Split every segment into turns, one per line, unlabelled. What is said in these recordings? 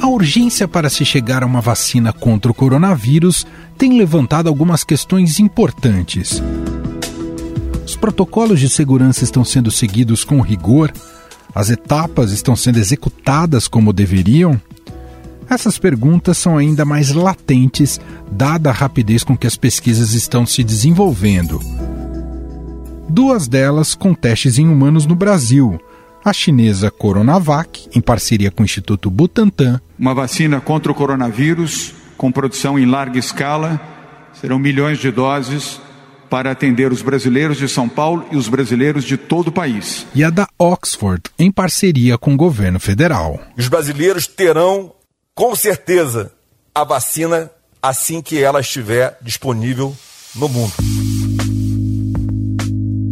A urgência para se chegar a uma vacina contra o coronavírus tem levantado algumas questões importantes. Os protocolos de segurança estão sendo seguidos com rigor? As etapas estão sendo executadas como deveriam? Essas perguntas são ainda mais latentes, dada a rapidez com que as pesquisas estão se desenvolvendo. Duas delas com testes em humanos no Brasil. A chinesa Coronavac, em parceria com o Instituto Butantan.
Uma vacina contra o coronavírus, com produção em larga escala, serão milhões de doses para atender os brasileiros de São Paulo e os brasileiros de todo o país.
E a da Oxford, em parceria com o governo federal.
Os brasileiros terão com certeza a vacina assim que ela estiver disponível no mundo.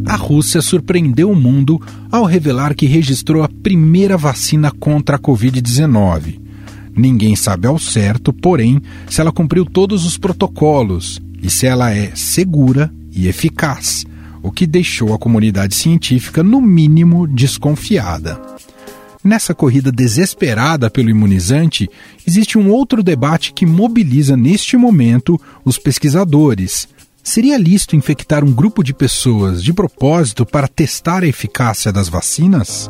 A Rússia surpreendeu o mundo ao revelar que registrou a primeira vacina contra a Covid-19. Ninguém sabe ao certo, porém, se ela cumpriu todos os protocolos e se ela é segura e eficaz, o que deixou a comunidade científica, no mínimo, desconfiada. Nessa corrida desesperada pelo imunizante, existe um outro debate que mobiliza neste momento os pesquisadores. Seria lícito infectar um grupo de pessoas de propósito para testar a eficácia das vacinas?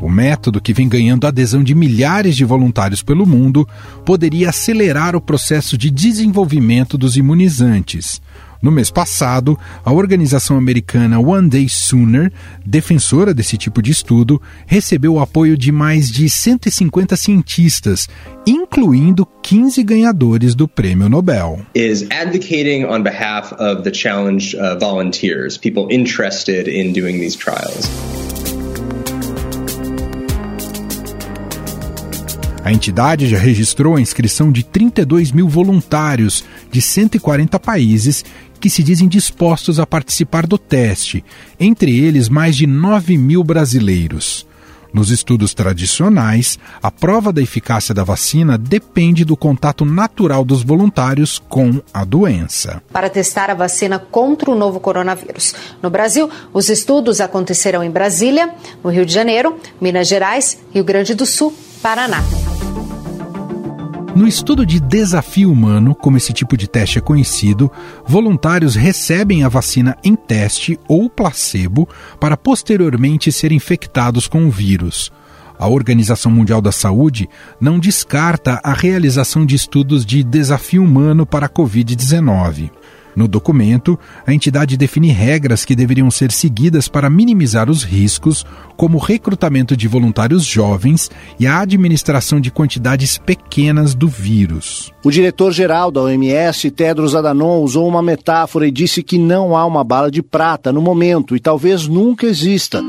O método, que vem ganhando adesão de milhares de voluntários pelo mundo, poderia acelerar o processo de desenvolvimento dos imunizantes. No mês passado, a organização americana One Day Sooner, defensora desse tipo de estudo, recebeu o apoio de mais de 150 cientistas, incluindo 15 ganhadores do Prêmio Nobel.
Is advocating on behalf of the challenge uh, volunteers, people interested in doing these trials.
A entidade já registrou a inscrição de 32 mil voluntários de 140 países que se dizem dispostos a participar do teste, entre eles mais de 9 mil brasileiros. Nos estudos tradicionais, a prova da eficácia da vacina depende do contato natural dos voluntários com a doença.
Para testar a vacina contra o novo coronavírus. No Brasil, os estudos acontecerão em Brasília, no Rio de Janeiro, Minas Gerais, Rio Grande do Sul, Paraná.
No estudo de desafio humano, como esse tipo de teste é conhecido, voluntários recebem a vacina em teste ou placebo para posteriormente serem infectados com o vírus. A Organização Mundial da Saúde não descarta a realização de estudos de desafio humano para a Covid-19. No documento, a entidade define regras que deveriam ser seguidas para minimizar os riscos, como o recrutamento de voluntários jovens e a administração de quantidades pequenas do vírus.
O diretor-geral da OMS, Tedros Adhanom, usou uma metáfora e disse que não há uma bala de prata no momento e talvez nunca exista.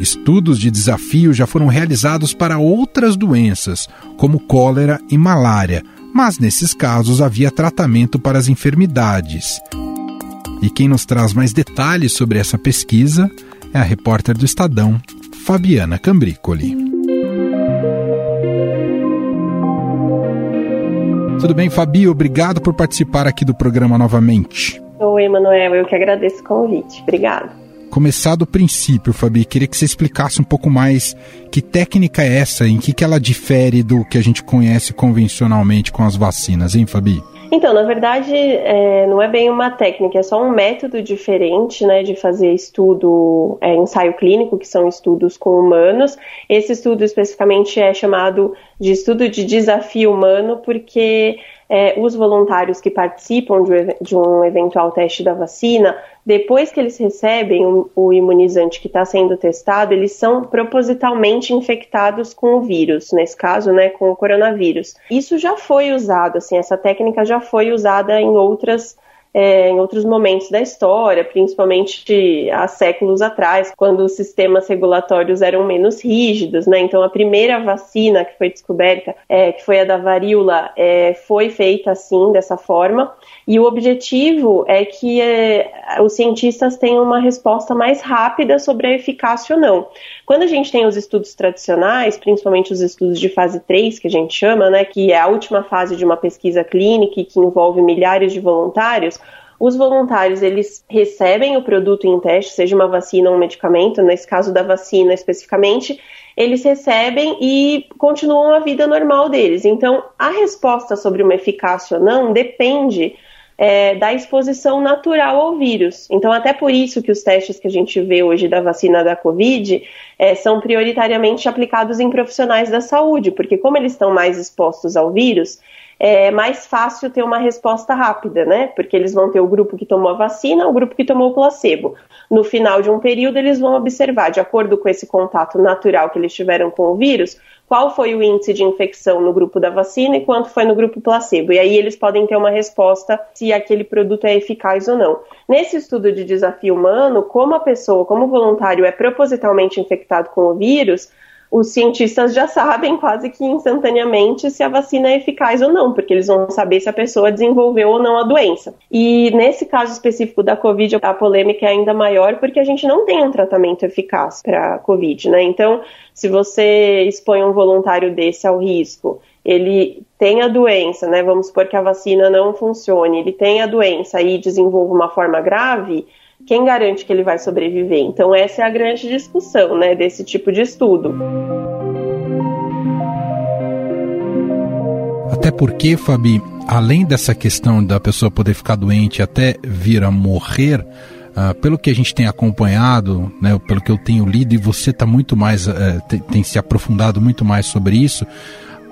Estudos de desafio já foram realizados para outras doenças, como cólera e malária, mas nesses casos havia tratamento para as enfermidades. E quem nos traz mais detalhes sobre essa pesquisa é a repórter do Estadão, Fabiana Cambricoli. Tudo bem, Fabi? Obrigado por participar aqui do programa novamente.
Oi, Emanuel, eu que agradeço o convite. Obrigada
começar do princípio, Fabi. Queria que você explicasse um pouco mais que técnica é essa, em que, que ela difere do que a gente conhece convencionalmente com as vacinas, hein, Fabi?
Então, na verdade, é, não é bem uma técnica, é só um método diferente né, de fazer estudo, é, ensaio clínico, que são estudos com humanos. Esse estudo especificamente é chamado de estudo de desafio humano, porque é, os voluntários que participam de, de, um eventual teste da vacina, depois que eles recebem o, o imunizante que está sendo testado, eles são propositalmente infectados com o vírus, nesse caso, né, com o coronavírus. Isso já foi usado, assim, essa técnica já foi usada em outras é, em outros momentos da história, principalmente há séculos atrás, quando os sistemas regulatórios eram menos rígidos, né? Então, a primeira vacina que foi descoberta, é, que foi a da varíola, é, foi feita assim, dessa forma. E o objetivo é que é, os cientistas tenham uma resposta mais rápida sobre a eficácia ou não. Quando a gente tem os estudos tradicionais, principalmente os estudos de fase 3, que a gente chama, né, que é a última fase de uma pesquisa clínica e que envolve milhares de voluntários, os voluntários eles recebem o produto em teste, seja uma vacina ou um medicamento, nesse caso da vacina especificamente, eles recebem e continuam a vida normal deles. Então, a resposta sobre uma eficácia ou não depende é, da exposição natural ao vírus. Então, até por isso que os testes que a gente vê hoje da vacina da Covid é, são prioritariamente aplicados em profissionais da saúde, porque como eles estão mais expostos ao vírus, é mais fácil ter uma resposta rápida, né? Porque eles vão ter o grupo que tomou a vacina, o grupo que tomou o placebo. No final de um período, eles vão observar, de acordo com esse contato natural que eles tiveram com o vírus, qual foi o índice de infecção no grupo da vacina e quanto foi no grupo placebo. E aí eles podem ter uma resposta se aquele produto é eficaz ou não. Nesse estudo de desafio humano, como a pessoa, como o voluntário é propositalmente infectado com o vírus, os cientistas já sabem quase que instantaneamente se a vacina é eficaz ou não, porque eles vão saber se a pessoa desenvolveu ou não a doença. E nesse caso específico da Covid, a polêmica é ainda maior porque a gente não tem um tratamento eficaz para a Covid, né? Então, se você expõe um voluntário desse ao risco, ele tem a doença, né? Vamos supor que a vacina não funcione, ele tem a doença e desenvolve uma forma grave, quem garante que ele vai sobreviver? Então, essa é a grande discussão né, desse tipo de estudo.
Até porque, Fabi, além dessa questão da pessoa poder ficar doente até vir a morrer, Uh, pelo que a gente tem acompanhado, né, pelo que eu tenho lido, e você está muito mais, uh, tem, tem, se aprofundado muito mais sobre isso,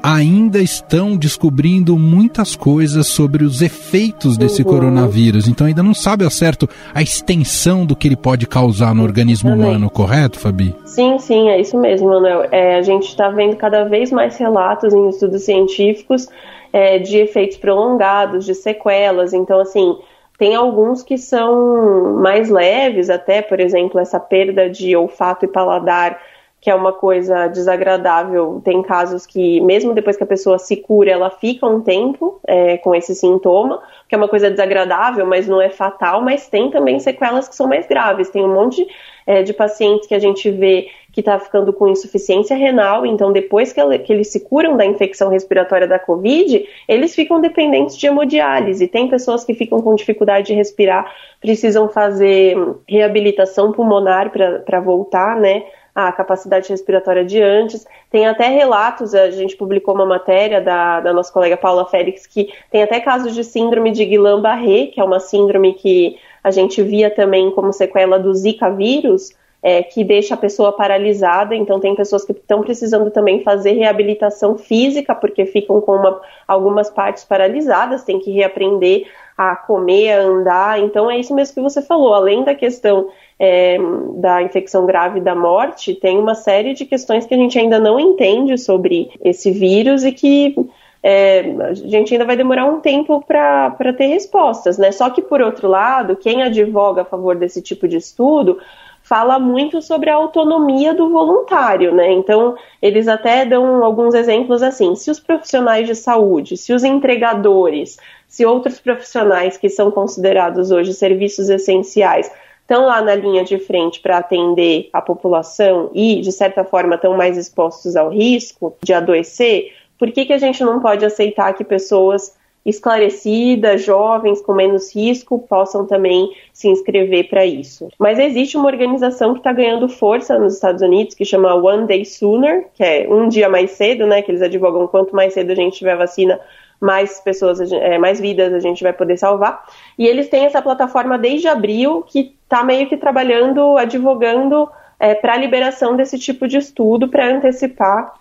ainda estão descobrindo muitas coisas sobre os efeitos desse uhum. coronavírus. Então ainda não sabe ao certo a extensão do que ele pode causar no organismo Também. humano, correto, Fabi?
Sim, sim, é isso mesmo, Manuel. É, a gente está vendo cada vez mais relatos em estudos científicos é, de efeitos prolongados, de sequelas. Então, assim, tem alguns que são mais leves, até, por exemplo, essa perda de olfato e paladar que é uma coisa desagradável. Tem casos que, mesmo depois que a pessoa se cura, ela fica um tempo é, com esse sintoma, que é uma coisa desagradável, mas não é fatal. Mas tem também sequelas que são mais graves. Tem um monte é, de pacientes que a gente vê que está ficando com insuficiência renal, então depois que, ela, que, eles se curam da infecção respiratória da Covid, eles ficam dependentes de hemodiálise. Tem pessoas que ficam com dificuldade de respirar, precisam fazer reabilitação pulmonar para voltar, né? A capacidade respiratória de antes. Tem até relatos, a gente publicou uma matéria da, da nossa colega Paula Félix, que tem até casos de síndrome de Guillain-Barré, que é uma síndrome que a gente via também como sequela do Zika vírus, é, que deixa a pessoa paralisada. Então, tem pessoas que estão precisando também fazer reabilitação física, porque ficam com uma, algumas partes paralisadas, tem que reaprender a comer, a andar. Então, é isso mesmo que você falou. Além da questão é, da infecção grave e da morte, tem uma série de questões que a gente ainda não entende sobre esse vírus e que é, a gente ainda vai demorar um tempo para ter respostas, né? Só que, por outro lado, quem advoga a favor desse tipo de estudo fala muito sobre a autonomia do voluntário, né? Então, eles até dão alguns exemplos assim: se os profissionais de saúde, se os entregadores, se outros profissionais que são considerados hoje serviços essenciais estão lá na linha de frente para atender a população e, de certa forma, estão mais expostos ao risco de adoecer, por que, que a gente não pode aceitar que pessoas esclarecidas, jovens, com menos risco, possam também se inscrever para isso. Mas existe uma organização que está ganhando força nos Estados Unidos que chama One Day Sooner, que é um dia mais cedo, né? Que eles advogam quanto mais cedo a gente tiver vacina, mais pessoas, é, mais vidas a gente vai poder salvar. E eles têm essa plataforma desde abril que está meio que trabalhando, advogando é, para a liberação desse tipo de estudo para antecipar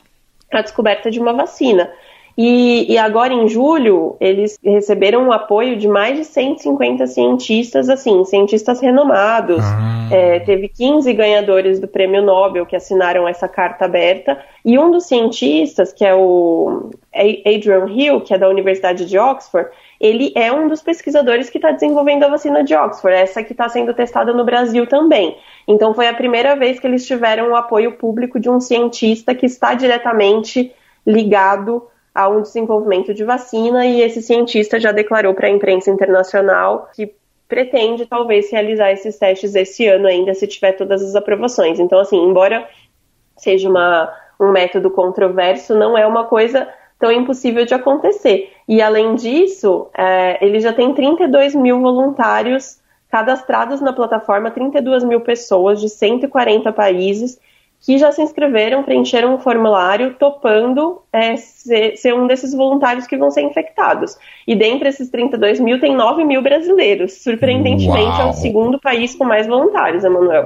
a descoberta de uma vacina. E, e, agora em julho, eles receberam o apoio de mais de 150 cientistas, assim, cientistas renomados. Ah. É, teve 15 ganhadores do prêmio Nobel que assinaram essa carta aberta. E um dos cientistas, que é o Adrian Hill, que é da Universidade de Oxford, ele é um dos pesquisadores que está desenvolvendo a vacina de Oxford, essa que está sendo testada no Brasil também. Então foi a primeira vez que eles tiveram o apoio público de um cientista que está diretamente ligado a um desenvolvimento de vacina e esse cientista já declarou para a imprensa internacional que pretende talvez realizar esses testes esse ano ainda se tiver todas as aprovações. Então, assim, embora seja uma, um método controverso, não é uma coisa é impossível de acontecer. E além disso, é, ele já tem 32 mil voluntários cadastrados na plataforma, 32 mil pessoas de 140 países que já se inscreveram, preencheram um formulário, topando é, ser, ser, um desses voluntários que vão ser infectados. E dentre esses 32 mil, tem 9 mil brasileiros. Surpreendentemente, Uau. é o segundo país com mais voluntários, Emanuel.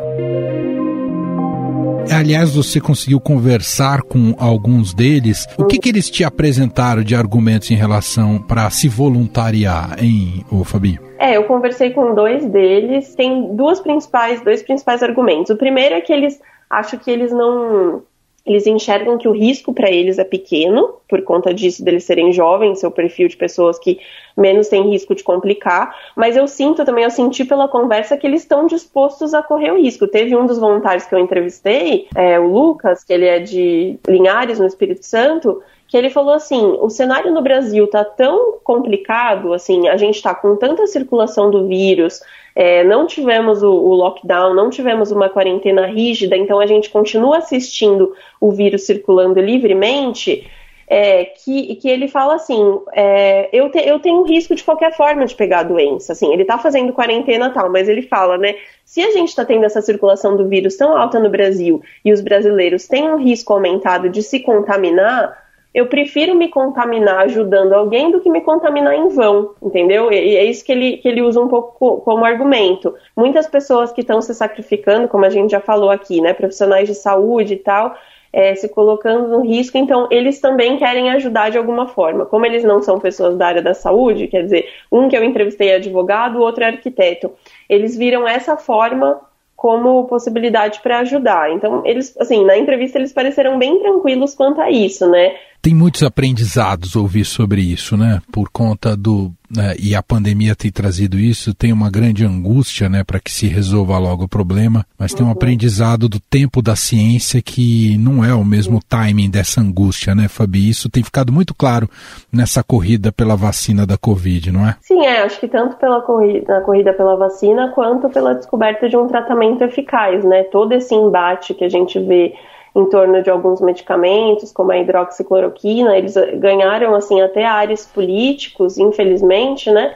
Aliás, você conseguiu conversar com alguns deles. O que, que eles te apresentaram de argumentos em relação para se voluntariar, em o Fabi?
É, eu conversei com dois deles. Tem duas principais, dois principais argumentos. O primeiro é que eles acho que eles não eles enxergam que o risco para eles é pequeno, por conta disso, deles serem jovens, seu perfil de pessoas que menos têm risco de complicar, mas eu sinto também, eu senti pela conversa que eles estão dispostos a correr o risco. Teve um dos voluntários que eu entrevistei, é, o Lucas, que ele é de Linhares, no Espírito Santo, que ele falou assim: o cenário no Brasil tá tão complicado, assim, a gente está com tanta circulação do vírus, é, não tivemos o, o, lockdown, não tivemos uma quarentena rígida, então a gente continua assistindo o vírus circulando livremente. É, que, que ele fala assim: é, eu, te, eu tenho risco de qualquer forma de pegar a doença. Assim, ele está fazendo quarentena tal, mas ele fala, né? Se a gente está tendo essa circulação do vírus tão alta no Brasil e os brasileiros têm um risco aumentado de se contaminar, eu prefiro me contaminar ajudando alguém do que me contaminar em vão, entendeu? E é isso que ele, que ele usa um pouco como argumento. Muitas pessoas que estão se sacrificando, como a gente já falou aqui, né, profissionais de saúde e tal, é, se colocando no risco, então eles também querem ajudar de alguma forma. Como eles não são pessoas da área da saúde, quer dizer, um que eu entrevistei é advogado, o outro é arquiteto, eles viram essa forma como possibilidade para ajudar. Então, eles, assim, na entrevista eles pareceram bem tranquilos quanto a isso, né?
Tem muitos aprendizados ouvir sobre isso, né? Por conta do. Né, e a pandemia tem trazido isso, tem uma grande angústia, né, para que se resolva logo o problema, mas tem um aprendizado do tempo da ciência que não é o mesmo timing dessa angústia, né, Fabi? Isso tem ficado muito claro nessa corrida pela vacina da Covid, não é?
Sim, é. Acho que tanto pela corrida, corrida pela vacina quanto pela descoberta de um tratamento eficaz, né? Todo esse embate que a gente vê em torno de alguns medicamentos, como a hidroxicloroquina, eles ganharam assim até áreas políticos, infelizmente, né?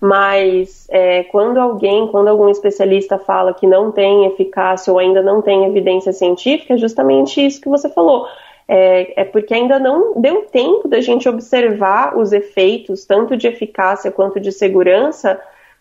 Mas é, quando alguém, quando algum especialista fala que não tem eficácia ou ainda não tem evidência científica, é justamente isso que você falou. É, é, porque ainda não deu tempo da gente observar os efeitos, tanto de eficácia quanto de segurança,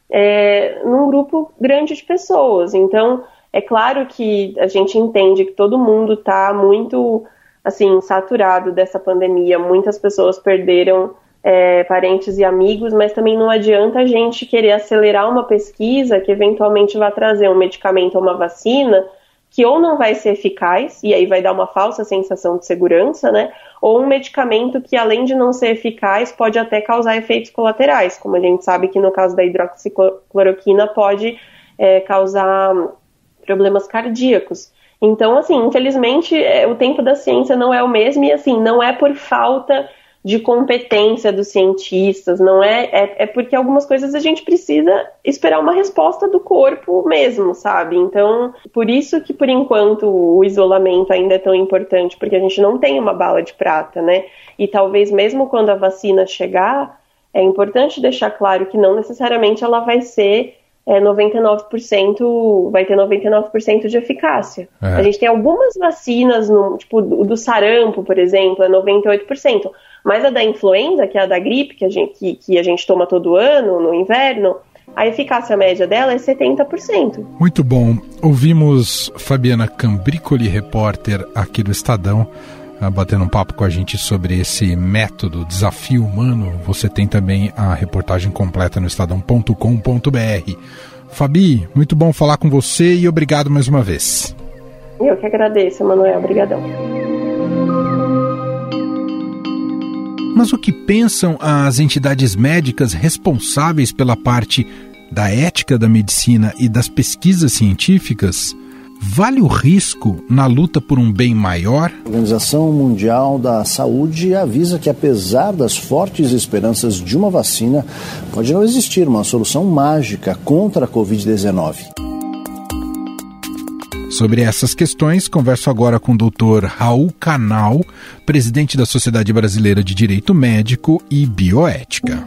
é, num grupo grande de pessoas. Então, é claro que a gente entende que todo mundo está muito assim saturado dessa pandemia. Muitas pessoas perderam é, parentes e amigos, mas também não adianta a gente querer acelerar uma pesquisa que eventualmente vai trazer um medicamento ou uma vacina que ou não vai ser eficaz, e aí vai dar uma falsa sensação de segurança, né? Ou um medicamento que, além de não ser eficaz, pode até causar efeitos colaterais, como a gente sabe que no caso da hidroxicloroquina pode é, causar problemas cardíacos. Então, assim, infelizmente, é, o tempo da ciência não é o mesmo e, assim, não é por falta de competência dos cientistas, não é, é, é porque algumas coisas a gente precisa esperar uma resposta do corpo mesmo, sabe? Então, por isso que por enquanto o isolamento ainda é tão importante, porque a gente não tem uma bala de prata, né? E talvez mesmo quando a vacina chegar, é importante deixar claro que não necessariamente ela vai ser é 99%, vai ter 99% de eficácia. É. A gente tem algumas vacinas, no, tipo do, do sarampo, por exemplo, é 98%. Mas a da influenza, que é a da gripe, que a gente, que, que a gente toma todo ano, no inverno, a eficácia média dela é 70%.
Muito bom. Ouvimos Fabiana Cambricoli, repórter aqui do Estadão, batendo um papo com a gente sobre esse método, desafio humano. Você tem também a reportagem completa no estadão.com.br. Fabi, muito bom falar com você e obrigado mais uma vez.
Eu que agradeço, Manuel. Obrigadão.
Mas o que pensam as entidades médicas responsáveis pela parte da ética da medicina e das pesquisas científicas? Vale o risco na luta por um bem maior?
A Organização Mundial da Saúde avisa que, apesar das fortes esperanças de uma vacina, pode não existir uma solução mágica contra a Covid-19.
Sobre essas questões, converso agora com o Dr. Raul Canal, presidente da Sociedade Brasileira de Direito Médico e Bioética.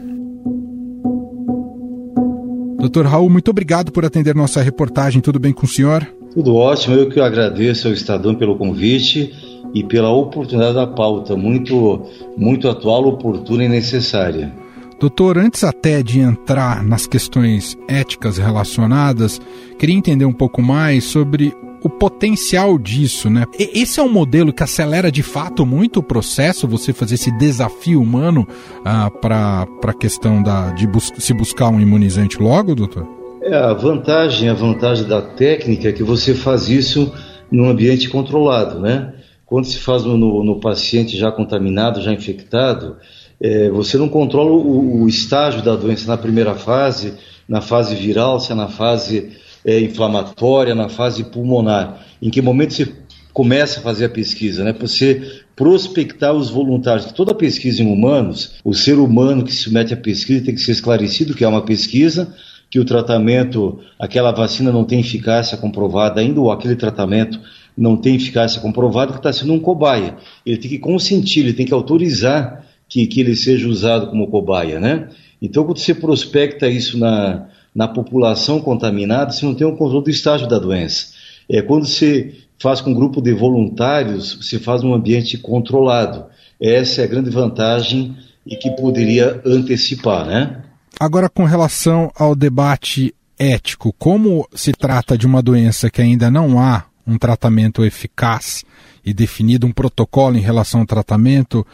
Doutor Raul, muito obrigado por atender nossa reportagem. Tudo bem com o senhor?
Tudo ótimo. Eu que agradeço ao Estadão pelo convite e pela oportunidade da pauta, muito, muito atual, oportuna e necessária.
Doutor, antes até de entrar nas questões éticas relacionadas, queria entender um pouco mais sobre o potencial disso, né? Esse é um modelo que acelera de fato muito o processo, você fazer esse desafio humano ah, para a questão da, de bus se buscar um imunizante logo, doutor?
É, a vantagem, a vantagem da técnica é que você faz isso num ambiente controlado, né? Quando se faz no, no paciente já contaminado, já infectado, é, você não controla o, o, estágio da doença na primeira fase, na fase viral, se é na fase é, inflamatória, na fase pulmonar. Em que momento você começa a fazer a pesquisa, né? Você prospectar os voluntários. Toda pesquisa em humanos, o ser humano que se submete à pesquisa tem que ser esclarecido que é uma pesquisa, que o tratamento, aquela vacina não tem eficácia comprovada ainda, ou aquele tratamento não tem eficácia comprovada, que está sendo um cobaia. Ele tem que consentir, ele tem que autorizar que, que ele seja usado como cobaia, né? Então, quando você prospecta isso na, na população contaminada, você não tem um controle do estágio da doença. É quando você faz com um grupo de voluntários, você faz um ambiente controlado. Essa é a grande vantagem e que poderia antecipar, né?
Agora, com relação ao debate ético, como se trata de uma doença que ainda não há um tratamento eficaz e definido um protocolo em relação ao tratamento,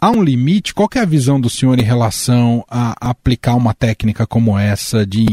há um limite? Qual é a visão do senhor em relação a aplicar uma técnica como essa de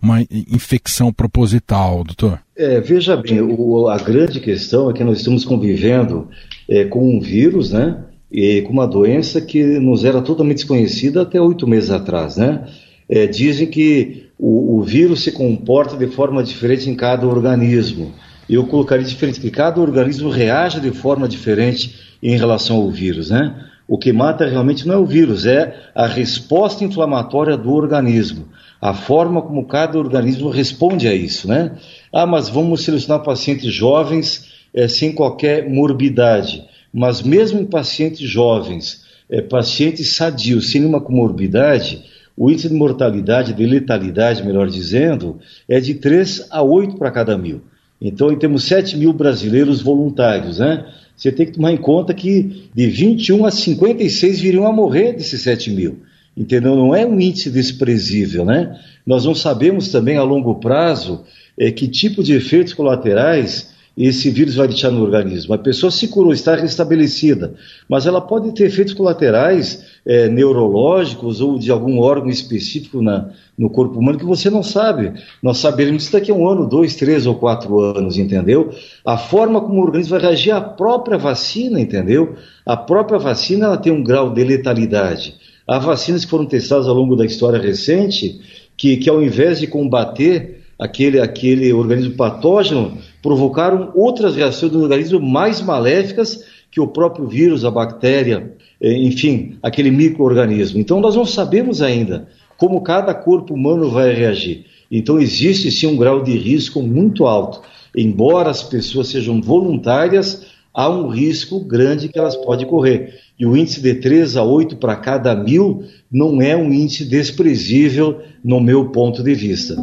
uma infecção proposital, doutor?
É, veja bem, o, a grande questão é que nós estamos convivendo é, com um vírus, né? E com uma doença que nos era totalmente desconhecida até oito meses atrás, né? É, dizem que o, o vírus se comporta de forma diferente em cada organismo. Eu colocaria diferente, que cada organismo reage de forma diferente em relação ao vírus, né? O que mata realmente não é o vírus, é a resposta inflamatória do organismo, a forma como cada organismo responde a isso, né? Ah, mas vamos selecionar pacientes jovens é, sem qualquer morbidade. Mas mesmo em pacientes jovens, é, pacientes sadios, sem nenhuma comorbidade, o índice de mortalidade, de letalidade, melhor dizendo, é de 3 a 8 para cada mil. Então, temos 7 mil brasileiros voluntários, né? você tem que tomar em conta que de 21 a 56 viriam a morrer desses 7 mil. Entendeu? Não é um índice desprezível, né? Nós não sabemos também a longo prazo é, que tipo de efeitos colaterais esse vírus vai deixar no organismo. A pessoa se curou, está restabelecida, mas ela pode ter efeitos colaterais é, neurológicos ou de algum órgão específico na, no corpo humano que você não sabe. Nós saberemos isso daqui a um ano, dois, três ou quatro anos, entendeu? A forma como o organismo vai reagir à própria vacina, entendeu? A própria vacina ela tem um grau de letalidade. Há vacinas que foram testadas ao longo da história recente que, que ao invés de combater aquele, aquele organismo patógeno, provocaram outras reações do organismo mais maléficas que o próprio vírus, a bactéria, eh, enfim, aquele microorganismo. Então nós não sabemos ainda como cada corpo humano vai reagir. Então existe sim um grau de risco muito alto. Embora as pessoas sejam voluntárias, há um risco grande que elas podem correr. E o índice de 3 a 8 para cada mil não é um índice desprezível no meu ponto de vista.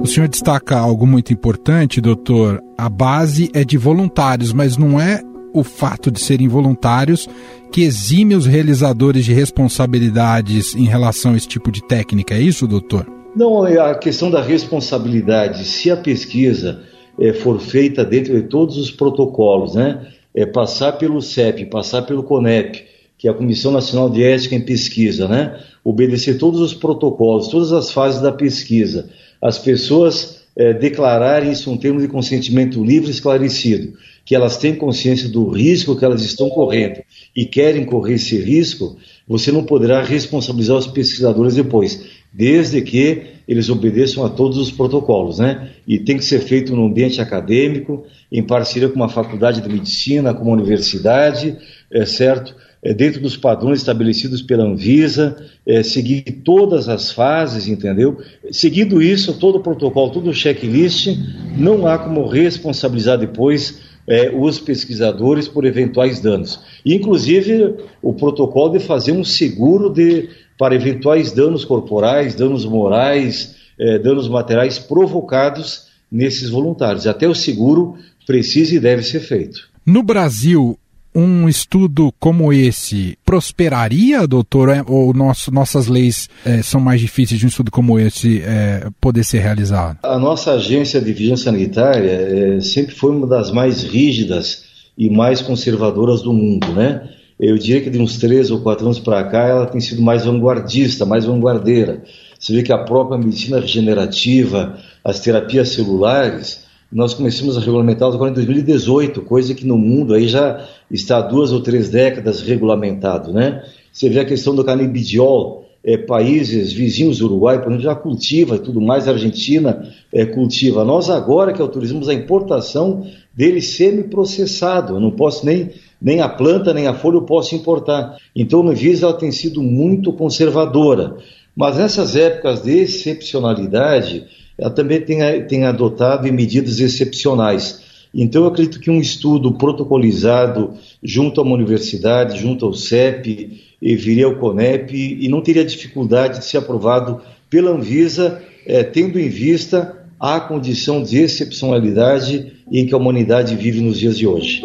O senhor destaca algo muito importante, doutor. A base é de voluntários, mas não é o fato de serem voluntários que exime os realizadores de responsabilidades em relação a esse tipo de técnica. É isso, doutor?
Não, é a questão da responsabilidade. Se a pesquisa é, for feita dentro de todos os protocolos, né? É passar pelo CEP, passar pelo CONEP, que é a Comissão Nacional de Ética em Pesquisa, né? Obedecer todos os protocolos, todas as fases da pesquisa as pessoas é, declararem isso um termo de consentimento livre e esclarecido, que elas têm consciência do risco que elas estão correndo e querem correr esse risco, você não poderá responsabilizar os pesquisadores depois, desde que eles obedeçam a todos os protocolos, né? E tem que ser feito no ambiente acadêmico, em parceria com uma faculdade de medicina, com uma universidade, é certo? É, dentro dos padrões estabelecidos pela Anvisa, é, seguir todas as fases, entendeu? Seguindo isso, todo o protocolo, todo o checklist, não há como responsabilizar depois é, os pesquisadores por eventuais danos. Inclusive, o protocolo de fazer um seguro de, para eventuais danos corporais, danos morais, é, danos materiais provocados nesses voluntários. Até o seguro precisa e deve ser feito.
No Brasil, um estudo como esse prosperaria, doutor? É, ou nosso, nossas leis é, são mais difíceis de um estudo como esse é, poder ser realizado?
A nossa agência de vigilância sanitária é, sempre foi uma das mais rígidas e mais conservadoras do mundo, né? Eu diria que de uns três ou quatro anos para cá ela tem sido mais vanguardista, mais vanguardeira. Você vê que a própria medicina regenerativa, as terapias celulares, nós começamos a regulamentá-las agora em 2018, coisa que no mundo aí já está há duas ou três décadas regulamentado, né? Você vê a questão do canabidiol, é, países vizinhos do Uruguai, por exemplo, já cultiva tudo mais, a Argentina é, cultiva. Nós agora que autorizamos a importação dele semi-processado, não posso nem, nem a planta, nem a folha eu posso importar. Então, no Visa ela tem sido muito conservadora. Mas nessas épocas de excepcionalidade, ela também tem, tem adotado medidas excepcionais. Então, eu acredito que um estudo protocolizado junto a uma universidade, junto ao CEP, e viria ao CONEP, e não teria dificuldade de ser aprovado pela Anvisa, é, tendo em vista a condição de excepcionalidade em que a humanidade vive nos dias de hoje.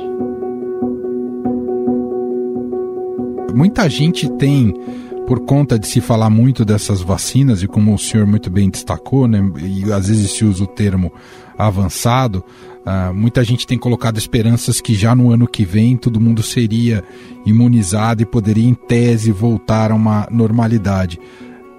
Muita gente tem por conta de se falar muito dessas vacinas e como o senhor muito bem destacou, né, e às vezes se usa o termo avançado, uh, muita gente tem colocado esperanças que já no ano que vem todo mundo seria imunizado e poderia, em tese, voltar a uma normalidade.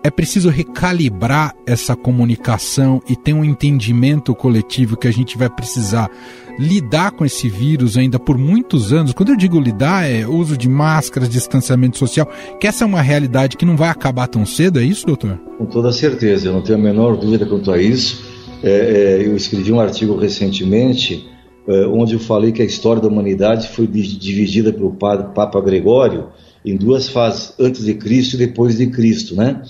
É preciso recalibrar essa comunicação e ter um entendimento coletivo que a gente vai precisar lidar com esse vírus ainda por muitos anos. Quando eu digo lidar, é uso de máscaras, distanciamento social, que essa é uma realidade que não vai acabar tão cedo, é isso, doutor?
Com toda certeza, eu não tenho a menor dúvida quanto a isso. É, é, eu escrevi um artigo recentemente é, onde eu falei que a história da humanidade foi dividida pelo Papa Gregório em duas fases, antes de Cristo e depois de Cristo, né?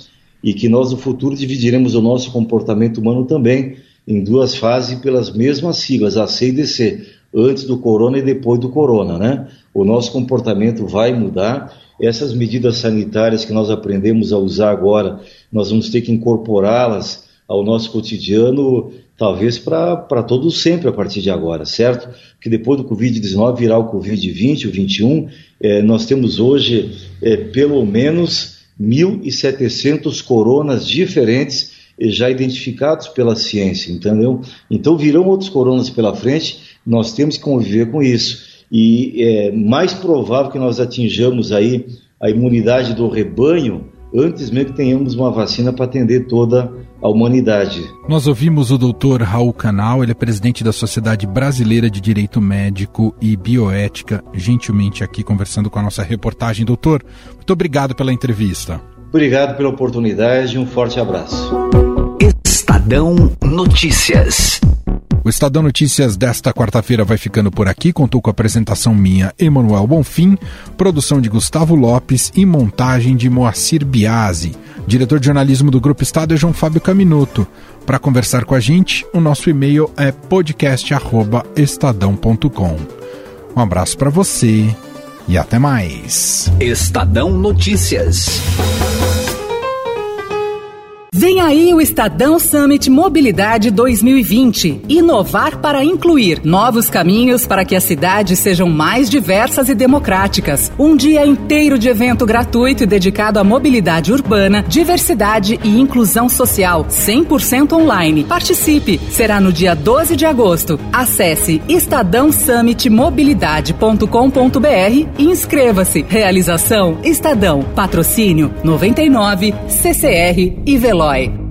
E que nós no futuro dividiremos o nosso comportamento humano também em duas fases pelas mesmas siglas, A, C e DC, antes do corona e depois do corona, né? O nosso comportamento vai mudar. Essas medidas sanitárias que nós aprendemos a usar agora, nós vamos ter que incorporá-las ao nosso cotidiano, talvez para todo sempre a partir de agora, certo? Que depois do Covid-19 virar o Covid-20, o 21, é, nós temos hoje é, pelo menos 1.700 coronas diferentes já identificados pela ciência, entendeu? Então virão outros coronas pela frente, nós temos que conviver com isso. E é mais provável que nós atinjamos aí a imunidade do rebanho antes mesmo que tenhamos uma vacina para atender toda a humanidade.
Nós ouvimos o doutor Raul Canal, ele é presidente da Sociedade Brasileira de Direito Médico e Bioética, gentilmente aqui conversando com a nossa reportagem. Doutor, muito obrigado pela entrevista.
Obrigado pela oportunidade e um forte abraço.
Estadão Notícias.
O Estadão Notícias desta quarta-feira vai ficando por aqui. Contou com a apresentação minha, Emanuel Bonfim, produção de Gustavo Lopes e montagem de Moacir Biasi. Diretor de jornalismo do Grupo Estado é João Fábio Caminuto. Para conversar com a gente, o nosso e-mail é podcast@estadão.com. Um abraço para você e até mais.
Estadão Notícias.
Vem aí o Estadão Summit Mobilidade 2020. Inovar para incluir novos caminhos para que as cidades sejam mais diversas e democráticas. Um dia inteiro de evento gratuito e dedicado à mobilidade urbana, diversidade e inclusão social, 100% online. Participe! Será no dia 12 de agosto. Acesse estadãosummitmobilidade.com.br e inscreva-se. Realização Estadão. Patrocínio 99 CCR e Veloz. Bye.